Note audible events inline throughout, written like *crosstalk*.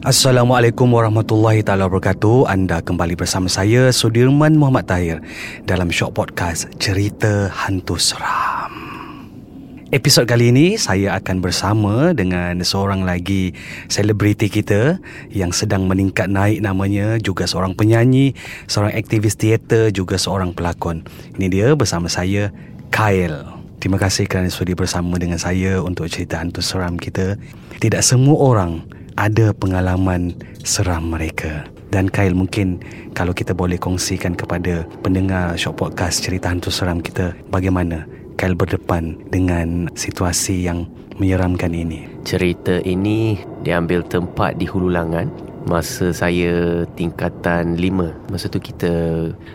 Assalamualaikum warahmatullahi taala wabarakatuh. Anda kembali bersama saya Sudirman Muhammad Tahir dalam Shock Podcast Cerita Hantu Seram. Episod kali ini saya akan bersama dengan seorang lagi selebriti kita yang sedang meningkat naik namanya juga seorang penyanyi, seorang aktivis teater juga seorang pelakon. Ini dia bersama saya Kyle. Terima kasih kerana sudi bersama dengan saya untuk cerita hantu seram kita. Tidak semua orang ada pengalaman seram mereka. Dan Kyle mungkin kalau kita boleh kongsikan kepada pendengar Shock Podcast cerita hantu seram kita bagaimana Kyle berdepan dengan situasi yang menyeramkan ini. Cerita ini diambil tempat di Hulu Langan masa saya tingkatan 5 masa tu kita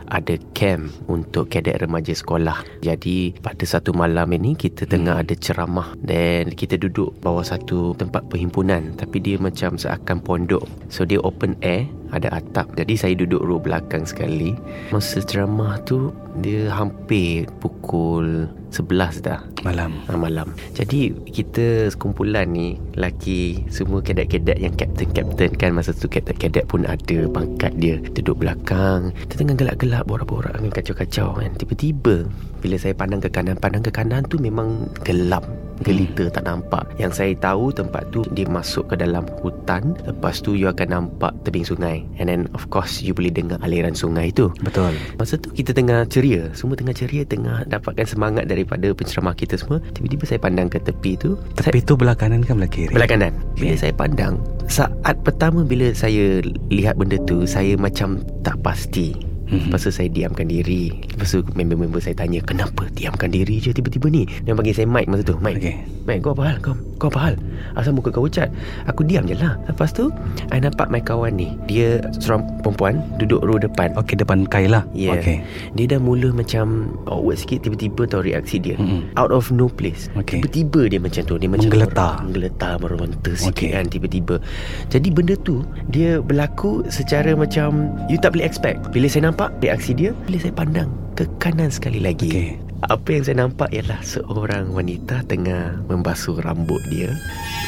ada camp untuk kadet remaja sekolah. Jadi pada satu malam ini kita tengah hmm. ada ceramah dan kita duduk bawah satu tempat perhimpunan. Tapi dia macam seakan pondok. So dia open air ada atap. Jadi saya duduk row belakang sekali. Masa ceramah tu dia hampir pukul 11 dah. Malam. Ha, malam. Jadi kita sekumpulan ni laki semua kadet-kadet yang kapten-kapten kan masa tu kadet-kadet pun ada pangkat dia duduk belakang. Kita tengah gelak-gelak borak-borak dengan kacau-kacau kan. Tiba-tiba bila saya pandang ke kanan pandang ke kanan tu memang gelap gelita tak nampak. Yang saya tahu tempat tu dia masuk ke dalam hutan. Lepas tu you akan nampak tebing sungai. And then of course you boleh dengar aliran sungai tu. Betul. Masa tu kita tengah ceria. Semua tengah ceria tengah dapatkan semangat daripada penceramah kita semua. Tiba-tiba saya pandang ke tepi tu. Tepi saya, tu belah kanan kan belah kiri? Belah kanan. Bila okay. saya pandang saat pertama bila saya lihat benda tu saya macam tak pasti Mm-hmm. Lepas tu saya diamkan diri. Lepas tu member-member saya tanya Kenapa diamkan diri je tiba-tiba ni? Dia bagi saya mic masa tu. Mic okay. Mic kau apa hal? Kau, kau apa hal? Asal muka kau ucat. Aku diam je lah. Lepas tu I nampak my kawan ni. Dia seorang perempuan Duduk row depan. Okay depan Kai lah. Yeah. okay. Dia dah mula macam Awkward sikit. Tiba-tiba tau reaksi dia. Mm-hmm. Out of no place. Okay. Tiba-tiba dia macam tu. Dia macam Menggeletar. Menggeletar Meronta sikit okay. kan Tiba-tiba. Jadi benda tu Dia berlaku Secara macam You tak boleh expect. Bila saya nampak nampak reaksi dia bila saya pandang ke kanan sekali lagi. Okay. Apa yang saya nampak ialah seorang wanita tengah membasuh rambut dia.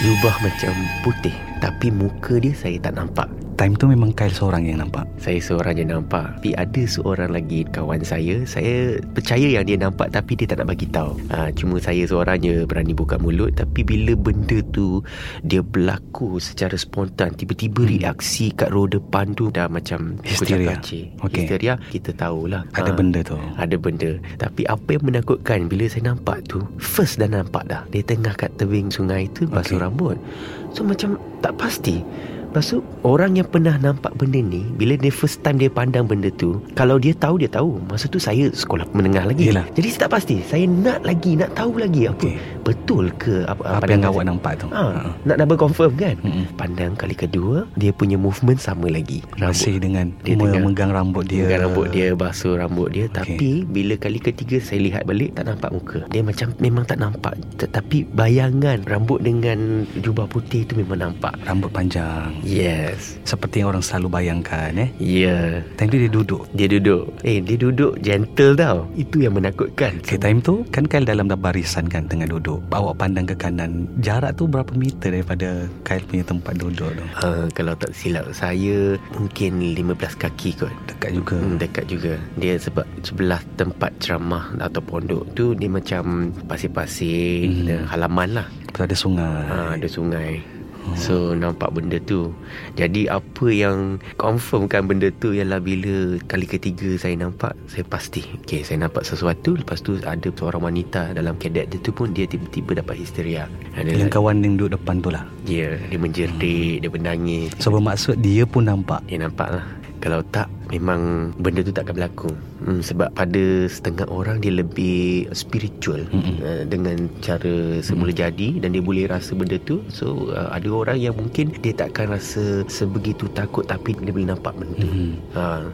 Lubah macam putih tapi muka dia saya tak nampak. Time tu memang Kyle seorang yang nampak Saya seorang yang nampak Tapi ada seorang lagi kawan saya Saya percaya yang dia nampak Tapi dia tak nak bagi tahu. Ha, cuma saya seorang je berani buka mulut Tapi bila benda tu Dia berlaku secara spontan Tiba-tiba hmm. reaksi kat row depan tu Dah macam Histeria okay. Histeria Kita tahulah Ada ha, benda tu Ada benda Tapi apa yang menakutkan Bila saya nampak tu First dah nampak dah Dia tengah kat tebing sungai tu Basuh okay. rambut So macam tak pasti Lepas tu Orang yang pernah nampak benda ni Bila dia first time dia pandang benda tu Kalau dia tahu Dia tahu. Masa tu saya sekolah menengah lagi. Yelah. Jadi saya tak pasti. Saya nak lagi Nak tahu lagi apa okay. Betul ke Apa, apa yang awak nampak tu. Ha, ha. Nak double confirm kan? Mm-hmm. Pandang kali kedua Dia punya movement sama lagi. Rambut. Masih dengan Dia memegang rambut dia. Memegang rambut dia Basuh rambut dia. Okay. Tapi Bila kali ketiga Saya lihat balik Tak nampak muka. Dia macam Memang tak nampak. Tetapi bayangan Rambut dengan Jubah putih tu memang nampak. Rambut panjang Yes Seperti yang orang selalu bayangkan eh Ya yeah. Time tu dia duduk Dia duduk Eh dia duduk gentle tau Itu yang menakutkan Okay time tu Kan Kyle dalam barisan kan Tengah duduk Awak pandang ke kanan Jarak tu berapa meter Daripada Kyle punya tempat duduk tu Uh, kalau tak silap saya mungkin 15 kaki kot. Dekat juga Hmm, dekat juga. Dia sebab sebelah tempat ceramah atau pondok tu dia macam pasir-pasir Hmm. halaman lah. Betul ada sungai Ha, ada sungai. So nampak benda tu. Jadi apa yang Confirmkan benda tu Ialah bila Kali ketiga saya nampak Saya pasti Okay saya nampak sesuatu. Lepas tu ada seorang wanita Dalam kadet dia tu pun Dia tiba-tiba dapat histeria. Ada Yang kawan yang duduk depan tu lah. Dia Dia menjerit Dia menangis. So bermaksud dia pun nampak. Dia nampak lah Kalau tak Memang benda tu tak akan berlaku hmm, Sebab pada setengah orang Dia lebih spiritual Mm-mm. uh, Dengan cara semula jadi Dan dia boleh rasa benda tu So uh, ada orang yang mungkin Dia takkan rasa sebegitu takut Tapi dia boleh nampak benda tu Mhm. ha.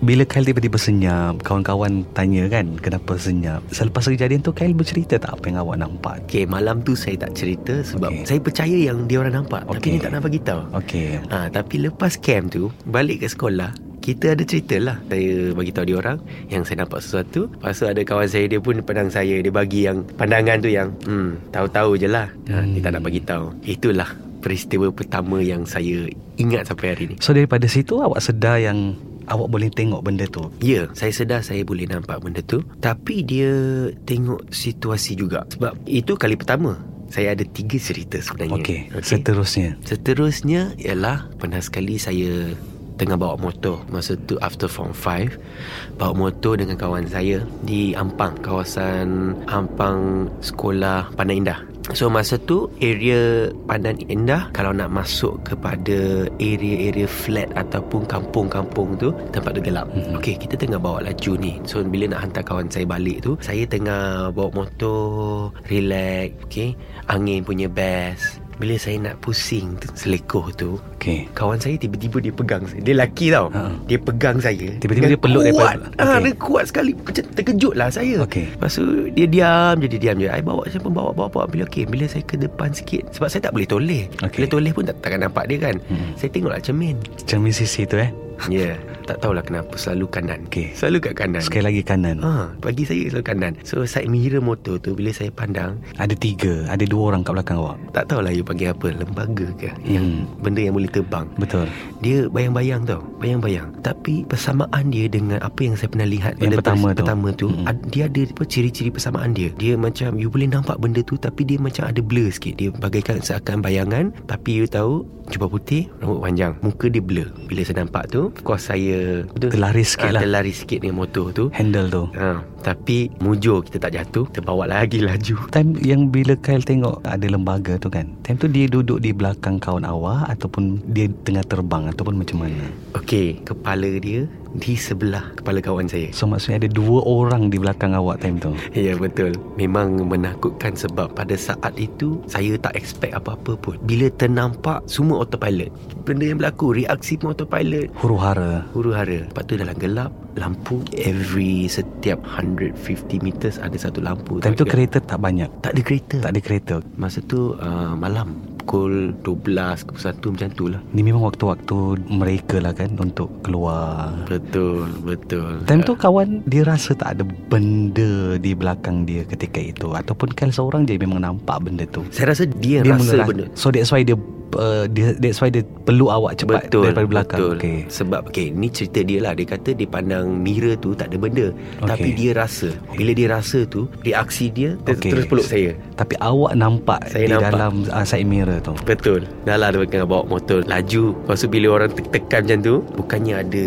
Bila Kyle tiba-tiba senyap Kawan-kawan tanya kan Kenapa senyap Selepas kejadian tu Kyle bercerita tak Apa yang awak nampak Okay malam tu saya tak cerita Sebab okay. saya percaya yang dia orang nampak okay. Tapi dia tak nak bagi tahu Okay Ha, tapi lepas camp tu Balik ke sekolah kita ada cerita lah. Saya bagi tahu dia orang Yang saya nampak sesuatu. Lepas tu ada kawan saya Dia pun pandang saya. Dia bagi yang Pandangan tu yang Hmm Tahu-tahu je lah. Ha, Dia tak nak bagi tahu. Itulah Peristiwa pertama yang saya Ingat sampai hari ni. So daripada situ awak sedar yang Awak boleh tengok benda tu? Ya, saya sedar saya boleh nampak benda tu. Tapi dia tengok situasi juga. Sebab itu kali pertama Saya ada tiga cerita sebenarnya. Okey Seterusnya. Seterusnya ialah pernah sekali saya tengah bawa motor masa tu after form 5 bawa motor dengan kawan saya di Ampang kawasan Ampang Sekolah Pandan Indah So masa tu area Pandan Indah kalau nak masuk kepada area-area flat ataupun kampung-kampung tu tempat tu gelap. Mhm. Mm-hmm. Okey, kita tengah bawa laju ni. So bila nak hantar kawan saya balik tu, saya tengah bawa motor, relax, okey. Angin punya best. Bila saya nak pusing tu, selekoh tu, Okay kawan saya tiba-tiba dia pegang saya. Dia lelaki tau. Ha. Dia pegang saya. Tiba-tiba dia peluk kuat. daripada- Ah, Okey. dia kuat sekali. Macam terkejut lah saya. Okey. Lepas tu dia diam je, dia diam je. I bawa siapa bawa bawa bawa bila okey, bila saya ke depan sikit sebab saya tak boleh toleh. Okey. Bila toleh pun tak takkan nampak dia kan. Hmm. Saya tengoklah cermin. Cermin sisi tu eh Ya, yeah. tak tahulah kenapa selalu kanan. Okey. Selalu kat kanan. Sekali lagi kanan Ha, bagi saya selalu kanan. So side mirror motor tu bila saya pandang, Ada tiga Ada dua orang kat belakang awak tak tahulah you panggil apa, lembaga ke? Yang Hmm. benda yang boleh terbang. Betul Dia bayang-bayang tau Bayang-bayang Tapi persamaan dia Dengan apa yang saya pernah lihat Yang pertama tu. Pertama tu ad, Dia ada apa, ciri-ciri persamaan dia Dia macam You boleh nampak benda tu Tapi dia macam ada blur sikit Dia bagaikan seakan bayangan Tapi you tahu Jubah putih Rambut panjang Muka dia blur Bila saya nampak tu Of course saya betul, Terlaris sikit ah, lah. Terlaris sikit dengan motor tu. Handle tu. Ha, Tapi Mujur kita tak jatuh Kita bawa lagi laju. Time yang bila Kyle tengok Ada lembaga tu kan Time tu dia duduk di belakang kawan awak Ataupun dia tengah terbang Ataupun macam mana? Okey Kepala dia Di sebelah Kepala kawan saya. So maksudnya ada dua orang di belakang awak time tu? *laughs* Ya betul. Memang menakutkan sebab pada saat itu Saya tak expect apa-apa pun. Bila ternampak Semua autopilot Benda yang berlaku Reaksi pun autopilot. Huru hara. Huru hara. Lepas tu dalam gelap Lampu Every Setiap 150 meters Ada satu lampu. Time tu kereta tak banyak. Tak ada kereta. Tak ada kereta. Masa tu uh, Malam Pukul 12 Pukul 1 macam tu lah. Ni memang waktu-waktu mereka lah kan Untuk keluar. Betul Betul. Time tu kawan Dia rasa tak ada benda Di belakang dia ketika itu? Ataupun Kyle seorang je memang nampak benda tu? Saya rasa dia, Dia rasa mengeras- benda So that's why dia uh, dia, That's why dia peluk awak cepat betul, Daripada belakang. Betul. Okay. Sebab okay, Ni cerita dia lah. Dia kata dia pandang mirror tu Tak ada benda. Okay. Tapi dia rasa. Bila dia rasa tu Reaksi dia Okey. Terus peluk saya. Tapi awak nampak Saya Di nampak. dalam uh, side mirror tu? Betul. Dah lah dia tengah bawa motor. Laju. Lepas tu bila orang te- tekan macam tu Bukannya ada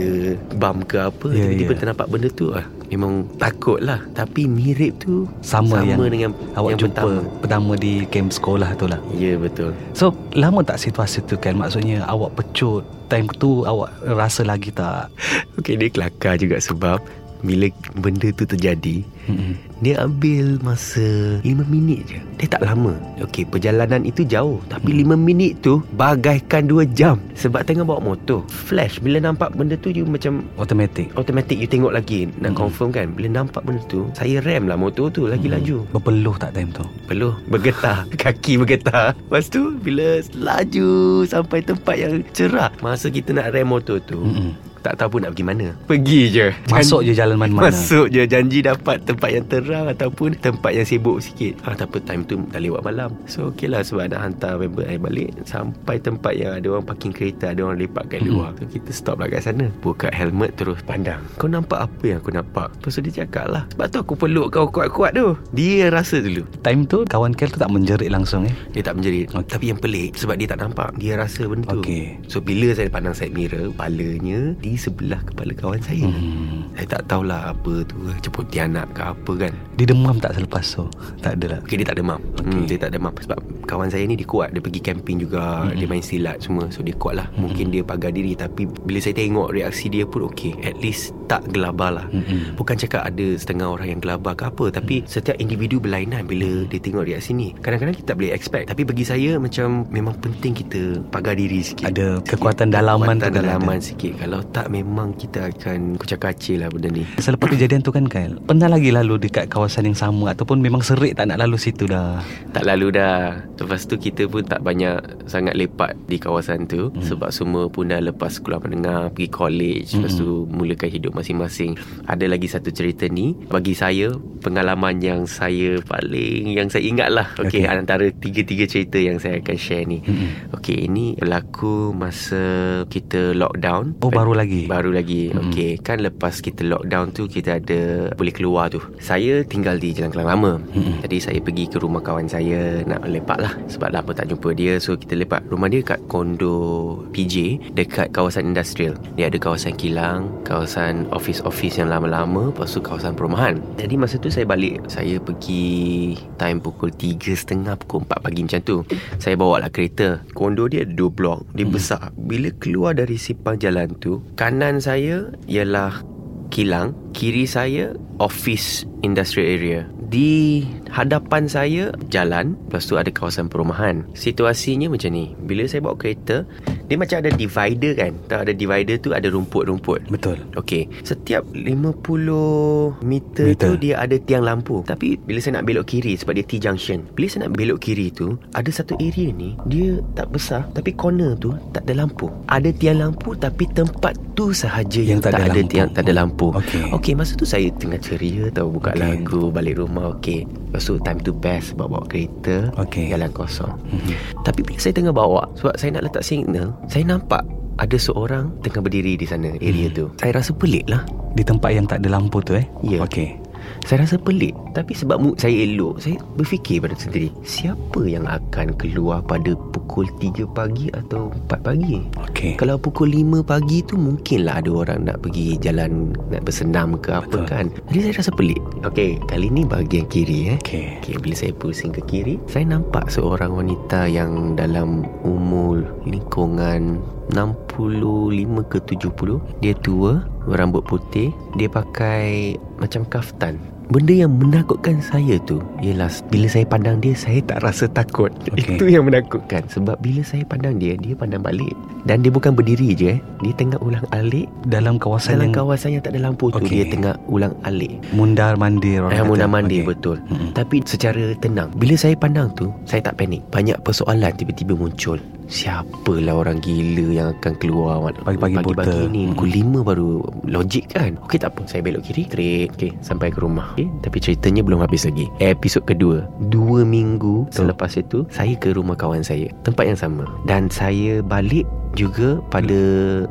Bump ke apa Ya, Tiba-tiba ya. ternampak benda tu ah, Memang takut lah Tapi mirip tu Sama, yang dengan Awak yang jumpa pertama. pertama. di camp sekolah tu lah. Ya betul. So lama tak situasi tu kan? Maksudnya awak pecut Time tu awak rasa lagi tak? *laughs* Okey dia kelakar juga sebab Bila benda tu terjadi Mm-mm. Dia ambil masa 5 minit je. Dia tak lama. Okey perjalanan itu jauh. Tapi 5 minit tu Bagaikan 2 jam. Sebab tengah bawa motor. Flash Bila nampak benda tu You macam Automatic. Automatic you tengok lagi. Nak Hmm. confirm kan? Bila nampak benda tu Saya rem lah motor tu Lagi laju. Berpeluh tak time tu? Peluh Bergetar. *laughs* Kaki bergetar. Lepas tu Bila laju Sampai tempat yang cerah Masa kita nak rem motor tu Mm-mm. Tak tahu pun nak pergi mana. Pergi je. Masuk je jalan mana-mana. Masuk je. Janji dapat tempat yang terang Ataupun tempat yang sibuk sikit. Ah, Tak apa time tu dah lewat malam. So okay lah Sebab nak hantar member saya balik. Sampai tempat yang ada orang parking kereta Ada orang lepak kat luar. So kita stop lah kat sana. Buka helmet terus pandang. Kau nampak apa yang aku nampak? Lepas tu dia cakap lah. Sebab tu aku peluk kau kuat-kuat tu. Dia rasa dulu. Time tu kawan Kel tu tak menjerit langsung eh. dia tak menjerit. Okey. okay. Tapi yang pelik Sebab dia tak nampak. Dia rasa benda tu. Okey. So bila saya pandang side mirror Kepalanya Di sebelah kepala kawan saya Hmm. Saya tak tahulah apa tu Ceput tianak ke apa kan Dia demam tak selepas tu? Tak ada lah. Okay dia tak demam okay. hmm, Dia tak demam Sebab kawan saya ni dia kuat Dia pergi camping juga hmm. Dia main silat semua So dia kuat lah hmm. Mungkin dia pagar diri Tapi bila saya tengok reaksi dia pun okay At least tak gelabah lah. Mm-mm. Bukan cakap ada setengah orang yang gelabah ke apa Tapi setiap individu berlainan Bila dia tengok reaksi ni Kadang-kadang kita tak boleh expect Tapi bagi saya macam Memang penting kita pagar diri sikit. Ada kekuatan dalaman tu Kekuatan dalaman sikit. Kalau tak memang kita akan Kucak kacil lah benda ni. Selepas kejadian tu kan Kyle Pernah lagi lalu dekat kawasan yang sama Ataupun memang serik tak nak lalu situ dah? Tak lalu dah. Lepas tu kita pun tak banyak Sangat lepak di kawasan tu hmm. Sebab semua pun dah lepas sekolah menengah Pergi college. Lepas tu mulakan hidup masing-masing Ada lagi satu cerita ni Bagi saya Pengalaman yang saya paling Yang saya ingat lah Okey. okay. Antara tiga-tiga cerita yang saya akan share ni Mm-mm. Okay ini berlaku masa kita lockdown Oh baru lagi Baru lagi mm-hmm. Okay Kan lepas kita lockdown tu Kita ada Boleh keluar tu Saya tinggal di Jalan Kelang Lama Mm-mm. Jadi saya pergi ke rumah kawan saya Nak lepak lah Sebab lama tak jumpa dia So kita lepak Rumah dia kat kondo PJ Dekat kawasan industrial Dia ada kawasan kilang Kawasan office-office yang lama-lama Lepas tu kawasan perumahan. Jadi masa tu saya balik Saya pergi Time pukul 3.30 Pukul 4 pagi macam tu Saya bawa lah kereta. Kondo dia ada dua blok Dia besar. Bila keluar dari simpang jalan tu Kanan saya Ialah kilang Kiri saya Office Industrial area. Di hadapan saya Jalan Lepas tu ada kawasan perumahan. Situasinya macam ni. Bila saya bawa kereta Dia macam ada divider kan Tak ada divider tu Ada rumput-rumput Betul Okey, setiap 50 meter, meter tu dia ada tiang lampu. Tapi bila saya nak belok kiri sebab dia T-junction. Bila saya nak belok kiri tu, ada satu area ni dia tak besar tapi corner tu tak ada lampu. Ada tiang lampu tapi tempat tu sahaja yang, Yang tak tak, ada lampu. tiang tak ada lampu. Okey. Okey, masa tu saya tengah ceria tau buka Okey. lagu, balik rumah okey. Lepas tu time to best bawa, bawa kereta Okey. jalan kosong. Mhm. Tapi bila saya tengah bawa Sebab saya nak letak signal Saya nampak Ada seorang Tengah berdiri di sana Area tu. Saya rasa pelik lah. Di tempat yang tak ada lampu tu eh? Ya. Okey. Saya rasa pelik Tapi sebab mood saya elok Saya berfikir pada sendiri Siapa yang akan keluar pada pukul 3 pagi atau 4 pagi? Okey. Kalau pukul 5 pagi tu Mungkinlah ada orang nak pergi jalan Nak bersenam ke apa Betul. kan? Jadi saya rasa pelik. Okey Kali ni bahagian kiri eh. Okey. Okay, bila saya pusing ke kiri Saya nampak seorang wanita yang dalam umur lingkungan 65 ke 70 Dia tua, berambut putih Dia pakai macam kaftan Benda yang menakutkan saya tu Ialah bila saya pandang dia Saya tak rasa takut Okey. Itu yang menakutkan Sebab bila saya pandang dia Dia pandang balik Dan dia bukan berdiri je eh. Dia tengah ulang alik Dalam kawasan Dalam yang kawasan yang tak ada lampu tu Okey. Dia tengah ulang alik Mundar mandir orang Eh, kata. mundar mandir Okey. betul. Mm-mm. Tapi secara tenang. Bila saya pandang tu, saya tak panik. Banyak persoalan tiba-tiba muncul. Siapalah orang gila yang akan keluar Pagi-pagi pagi-pagi buta. ni. Mm-mm. Pukul 5 baru logik kan. Okey tak apa, saya belok kiri, straight. Okey, sampai ke rumah. Okey, tapi ceritanya belum habis lagi. Episod kedua. Dua minggu Betul. selepas itu, saya ke rumah kawan saya. Tempat yang sama. Dan saya balik juga pada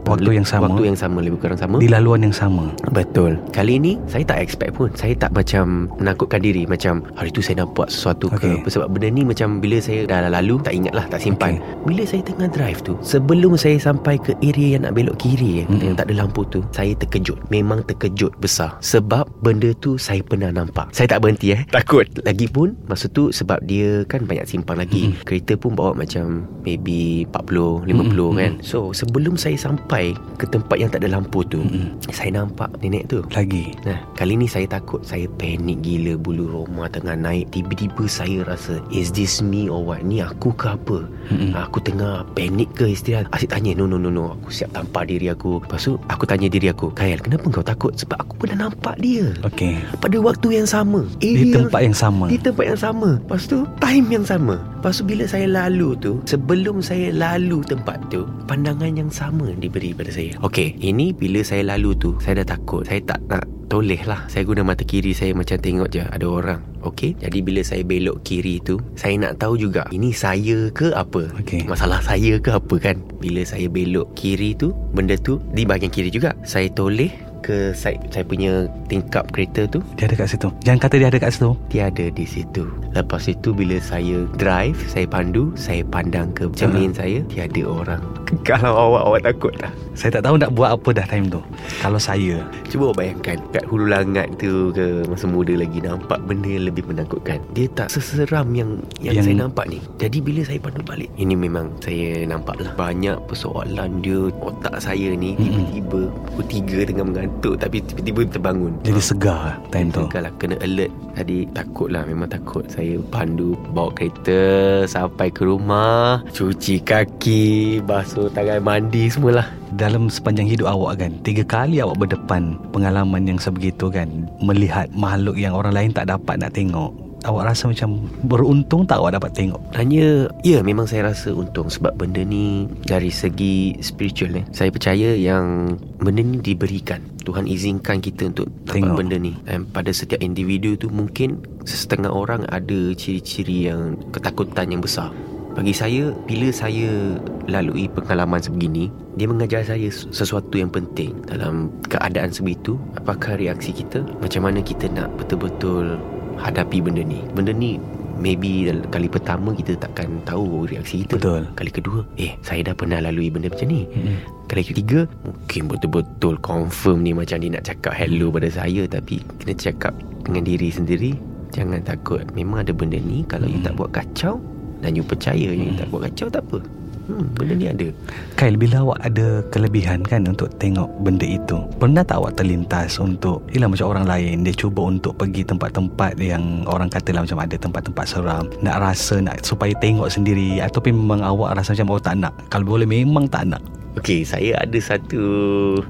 Waktu yang sama. Waktu yang sama lebih kurang sama. Di laluan yang sama. Betul. Kali ni Saya tak expect pun. Saya tak macam Menakutkan diri. Macam Hari tu saya nak buat sesuatu Okey. ke Sebab benda ni macam Bila saya dah lalu Tak ingat lah Tak simpan. Bila saya tengah drive tu Sebelum saya sampai ke area Yang nak belok kiri eh. Yang tak ada lampu tu Saya terkejut. Memang terkejut besar. Sebab benda tu Saya pernah nampak. Saya tak berhenti eh. Takut. Lagipun Masa tu Sebab dia kan banyak simpan lagi. Mm-mm. Kereta pun bawa macam Maybe 40 50 Mm-mm. kan So sebelum saya sampai Ke tempat yang tak ada lampu tu Mm-mm. Saya nampak nenek tu. Lagi? Nah, kali ni saya takut Saya panik gila Bulu roma tengah naik. Tiba-tiba saya rasa Is this me or what? Ni aku ke apa? Mm-mm. Aku tengah panik ke istirahat Asyik tanya No no no no Aku siap tampar diri aku. Lepas tu aku tanya diri aku Khail kenapa kau takut? Sebab aku pernah nampak dia. Okey. Pada waktu yang sama Di tempat yang sama? Di tempat yang sama. Lepas tu Time yang sama Lepas tu bila saya lalu tu Sebelum saya lalu tempat tu Pandangan yang sama diberi pada saya. Okey Ini bila saya lalu tu Saya dah takut. Saya tak nak toleh lah. Saya guna mata kiri saya macam tengok je Ada orang. Okey Jadi bila saya belok kiri tu Saya nak tahu juga Ini saya ke apa? Okey. Masalah saya ke apa kan? Bila saya belok kiri tu Benda tu Di bahagian kiri juga. Saya toleh ke side saya punya tingkap kereta tu Dia ada kat situ Jangan kata dia ada kat situ dia ada di situ. Lepas itu bila saya drive, saya pandu, saya pandang ke cermin uh-huh. saya, tiada orang. *laughs* Kalau awak awak takut tak? Saya tak tahu nak buat apa dah time tu. Kalau saya. Cuba bayangkan kat hulu langat tu ke masa muda lagi nampak benda yang lebih menakutkan. Dia tak seseram yang yang, yang saya nampak ni. Jadi bila saya pandu balik, ini memang saya nampak lah. Banyak persoalan dia otak saya ni tiba-tiba pukul 3 tengah mengantuk tapi tiba-tiba terbangun. Jadi segar time tu. Tegal lah. Kena alert. Tadi takut lah Memang takut. Saya pandu Bawa kereta Sampai ke rumah Cuci kaki Basuh tangan Mandi semualah Dalam sepanjang hidup awak kan. Tiga kali awak berdepan Pengalaman yang sebegitu kan. Melihat makhluk yang orang lain tak dapat nak tengok. Awak rasa macam Beruntung tak awak dapat tengok? Hanya Ya memang saya rasa untung Sebab benda ni Dari segi spiritual eh, Saya percaya yang Benda ni diberikan. Tuhan izinkan kita untuk dapat Tengok. benda ni. Dan pada setiap individu tu Mungkin Setengah orang ada Ciri-ciri yang Ketakutan yang besar bagi saya, bila saya lalui pengalaman sebegini, dia mengajar saya sesuatu yang penting dalam keadaan sebegitu. Apakah reaksi kita? Macam mana kita nak betul-betul hadapi benda ni? Benda ni maybe kali pertama kita takkan tahu reaksi kita. Betul. Kali kedua, eh saya dah pernah lalui benda macam ni. Mm-mm. Kali ketiga, mungkin betul-betul confirm ni macam dia nak cakap hello pada saya tapi kena cakap dengan diri sendiri. Jangan takut. Memang ada benda ni kalau you tak buat kacau dan you percaya you tak buat kacau tak apa. Hmm, benda ni ada. Kyle bila awak ada kelebihan kan Untuk tengok benda itu? Pernah tak awak terlintas untuk Yelah macam orang lain Dia cuba untuk pergi tempat-tempat Yang orang kata lah macam ada tempat-tempat seram. Nak rasa nak supaya tengok sendiri. Ataupun memang awak rasa macam awak tak nak. Kalau boleh memang tak nak Okey, saya ada satu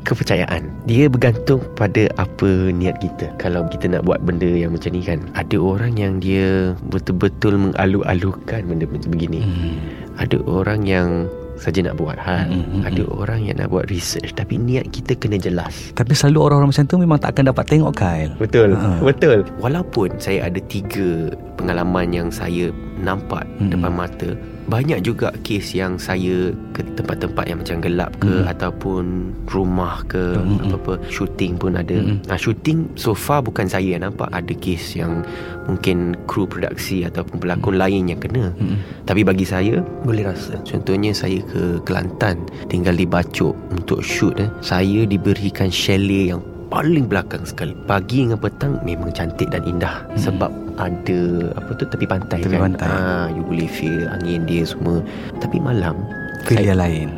kepercayaan. Dia bergantung pada apa niat kita. Kalau kita nak buat benda yang macam ni kan, ada orang yang dia betul-betul mengalu-alukan benda macam begini. hmm. Ada orang yang saja nak buat hal. Mm, mm, mm, Ada orang yang nak buat research tapi niat kita kena jelas. Tapi selalu orang-orang macam tu Memang tak akan dapat tengok Kyle Betul Ha. Betul Walaupun saya ada tiga Pengalaman yang saya Nampak Mm-mm. depan mata Banyak juga kes yang saya Ke tempat-tempat yang macam gelap ke Mm. Ataupun Rumah ke Mm-mm. Apa-apa Shooting pun ada Mm-mm. nah, Shooting so far bukan saya yang nampak Ada kes yang Mungkin kru produksi Ataupun pelakon lain yang kena Mm-mm. tapi bagi saya Boleh rasa Contohnya saya ke Kelantan Tinggal di Bacok Untuk shoot eh. Saya diberikan chalet yang Paling belakang sekali. Pagi dengan petang Memang cantik dan indah Hmm. Sebab ada Apa tu Tepi pantai Tepi kan? pantai. ha, You boleh feel Angin dia semua. Tapi malam Feel saya- dia lain.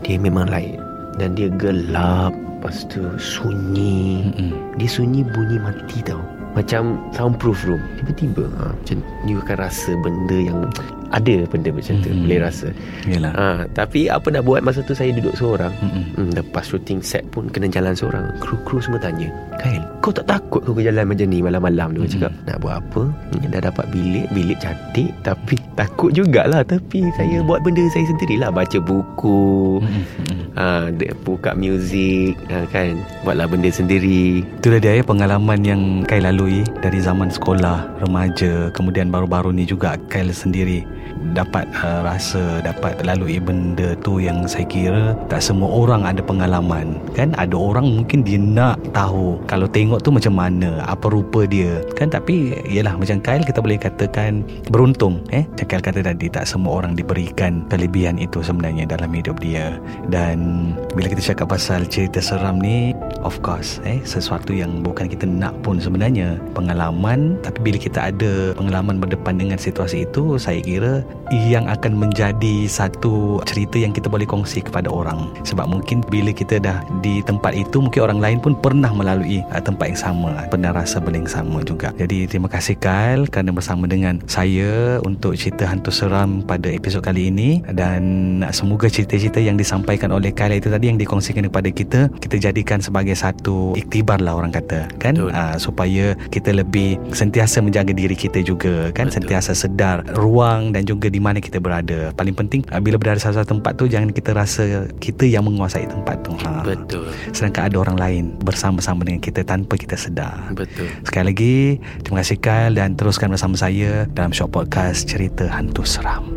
Dia memang lain. Dan dia gelap Lepas tu Sunyi. Mm-mm. Dia sunyi bunyi mati tau. Macam soundproof room. Tiba-tiba ha, Macam You akan rasa benda yang Ada benda macam tu Mm-mm. Boleh rasa. Yelah ha, Tapi apa nak buat Masa tu saya duduk seorang. Mm-mm. hmm, Lepas shooting set pun Kena jalan seorang. Kru-kru semua tanya Kail Kau tak takut kau jalan macam ni Malam-malam? Dia Mm-mm. cakap Nak buat apa? Ni Dah dapat bilik Bilik cantik Tapi *laughs* takut jugalah. Tapi saya buat benda saya sendirilah. Baca buku. Mm-mm. ha, Buka muzik ha, Kan? Buatlah benda sendiri. Itulah dia ya pengalaman yang Kyle lalui dari zaman sekolah, remaja, kemudian baru-baru ni juga Kyle sendiri dapat uh, rasa, dapat lalui benda tu yang saya kira tak semua orang ada pengalaman. Kan ada orang mungkin dia nak tahu kalau tengok tu macam mana, apa rupa dia. Kan tapi yalah macam Kyle kita boleh katakan beruntung eh. Macam Kyle kata tadi tak semua orang diberikan kelebihan itu sebenarnya dalam hidup dia. Dan bila kita cakap pasal cerita seram ni of course eh sesuatu yang bukan kita nak pun sebenarnya pengalaman tapi bila kita ada pengalaman berdepan dengan situasi itu saya kira yang akan menjadi satu cerita yang kita boleh kongsi kepada orang. Sebab mungkin bila kita dah di tempat itu mungkin orang lain pun pernah melalui uh, tempat yang sama pernah rasa benda yang sama juga. Jadi terima kasih Kyle kerana bersama dengan saya untuk cerita hantu seram pada episod kali ini. Dan semoga cerita-cerita yang disampaikan oleh Kyle itu tadi yang dikongsikan kepada kita kita jadikan sebagai satu iktibar lah orang kata. Kan? Uh, supaya kita lebih sentiasa menjaga diri kita juga kan Betul. sentiasa sedar ruang dan juga di mana kita berada paling penting uh, bila berada di satu tempat tu jangan kita rasa kita yang menguasai tempat tu ha. Betul. sedangkan ada orang lain bersama-sama dengan kita tanpa kita sedar Betul. Sekali lagi, terima kasih Kyle dan teruskan bersama saya dalam Shop Podcast Cerita Hantu Seram.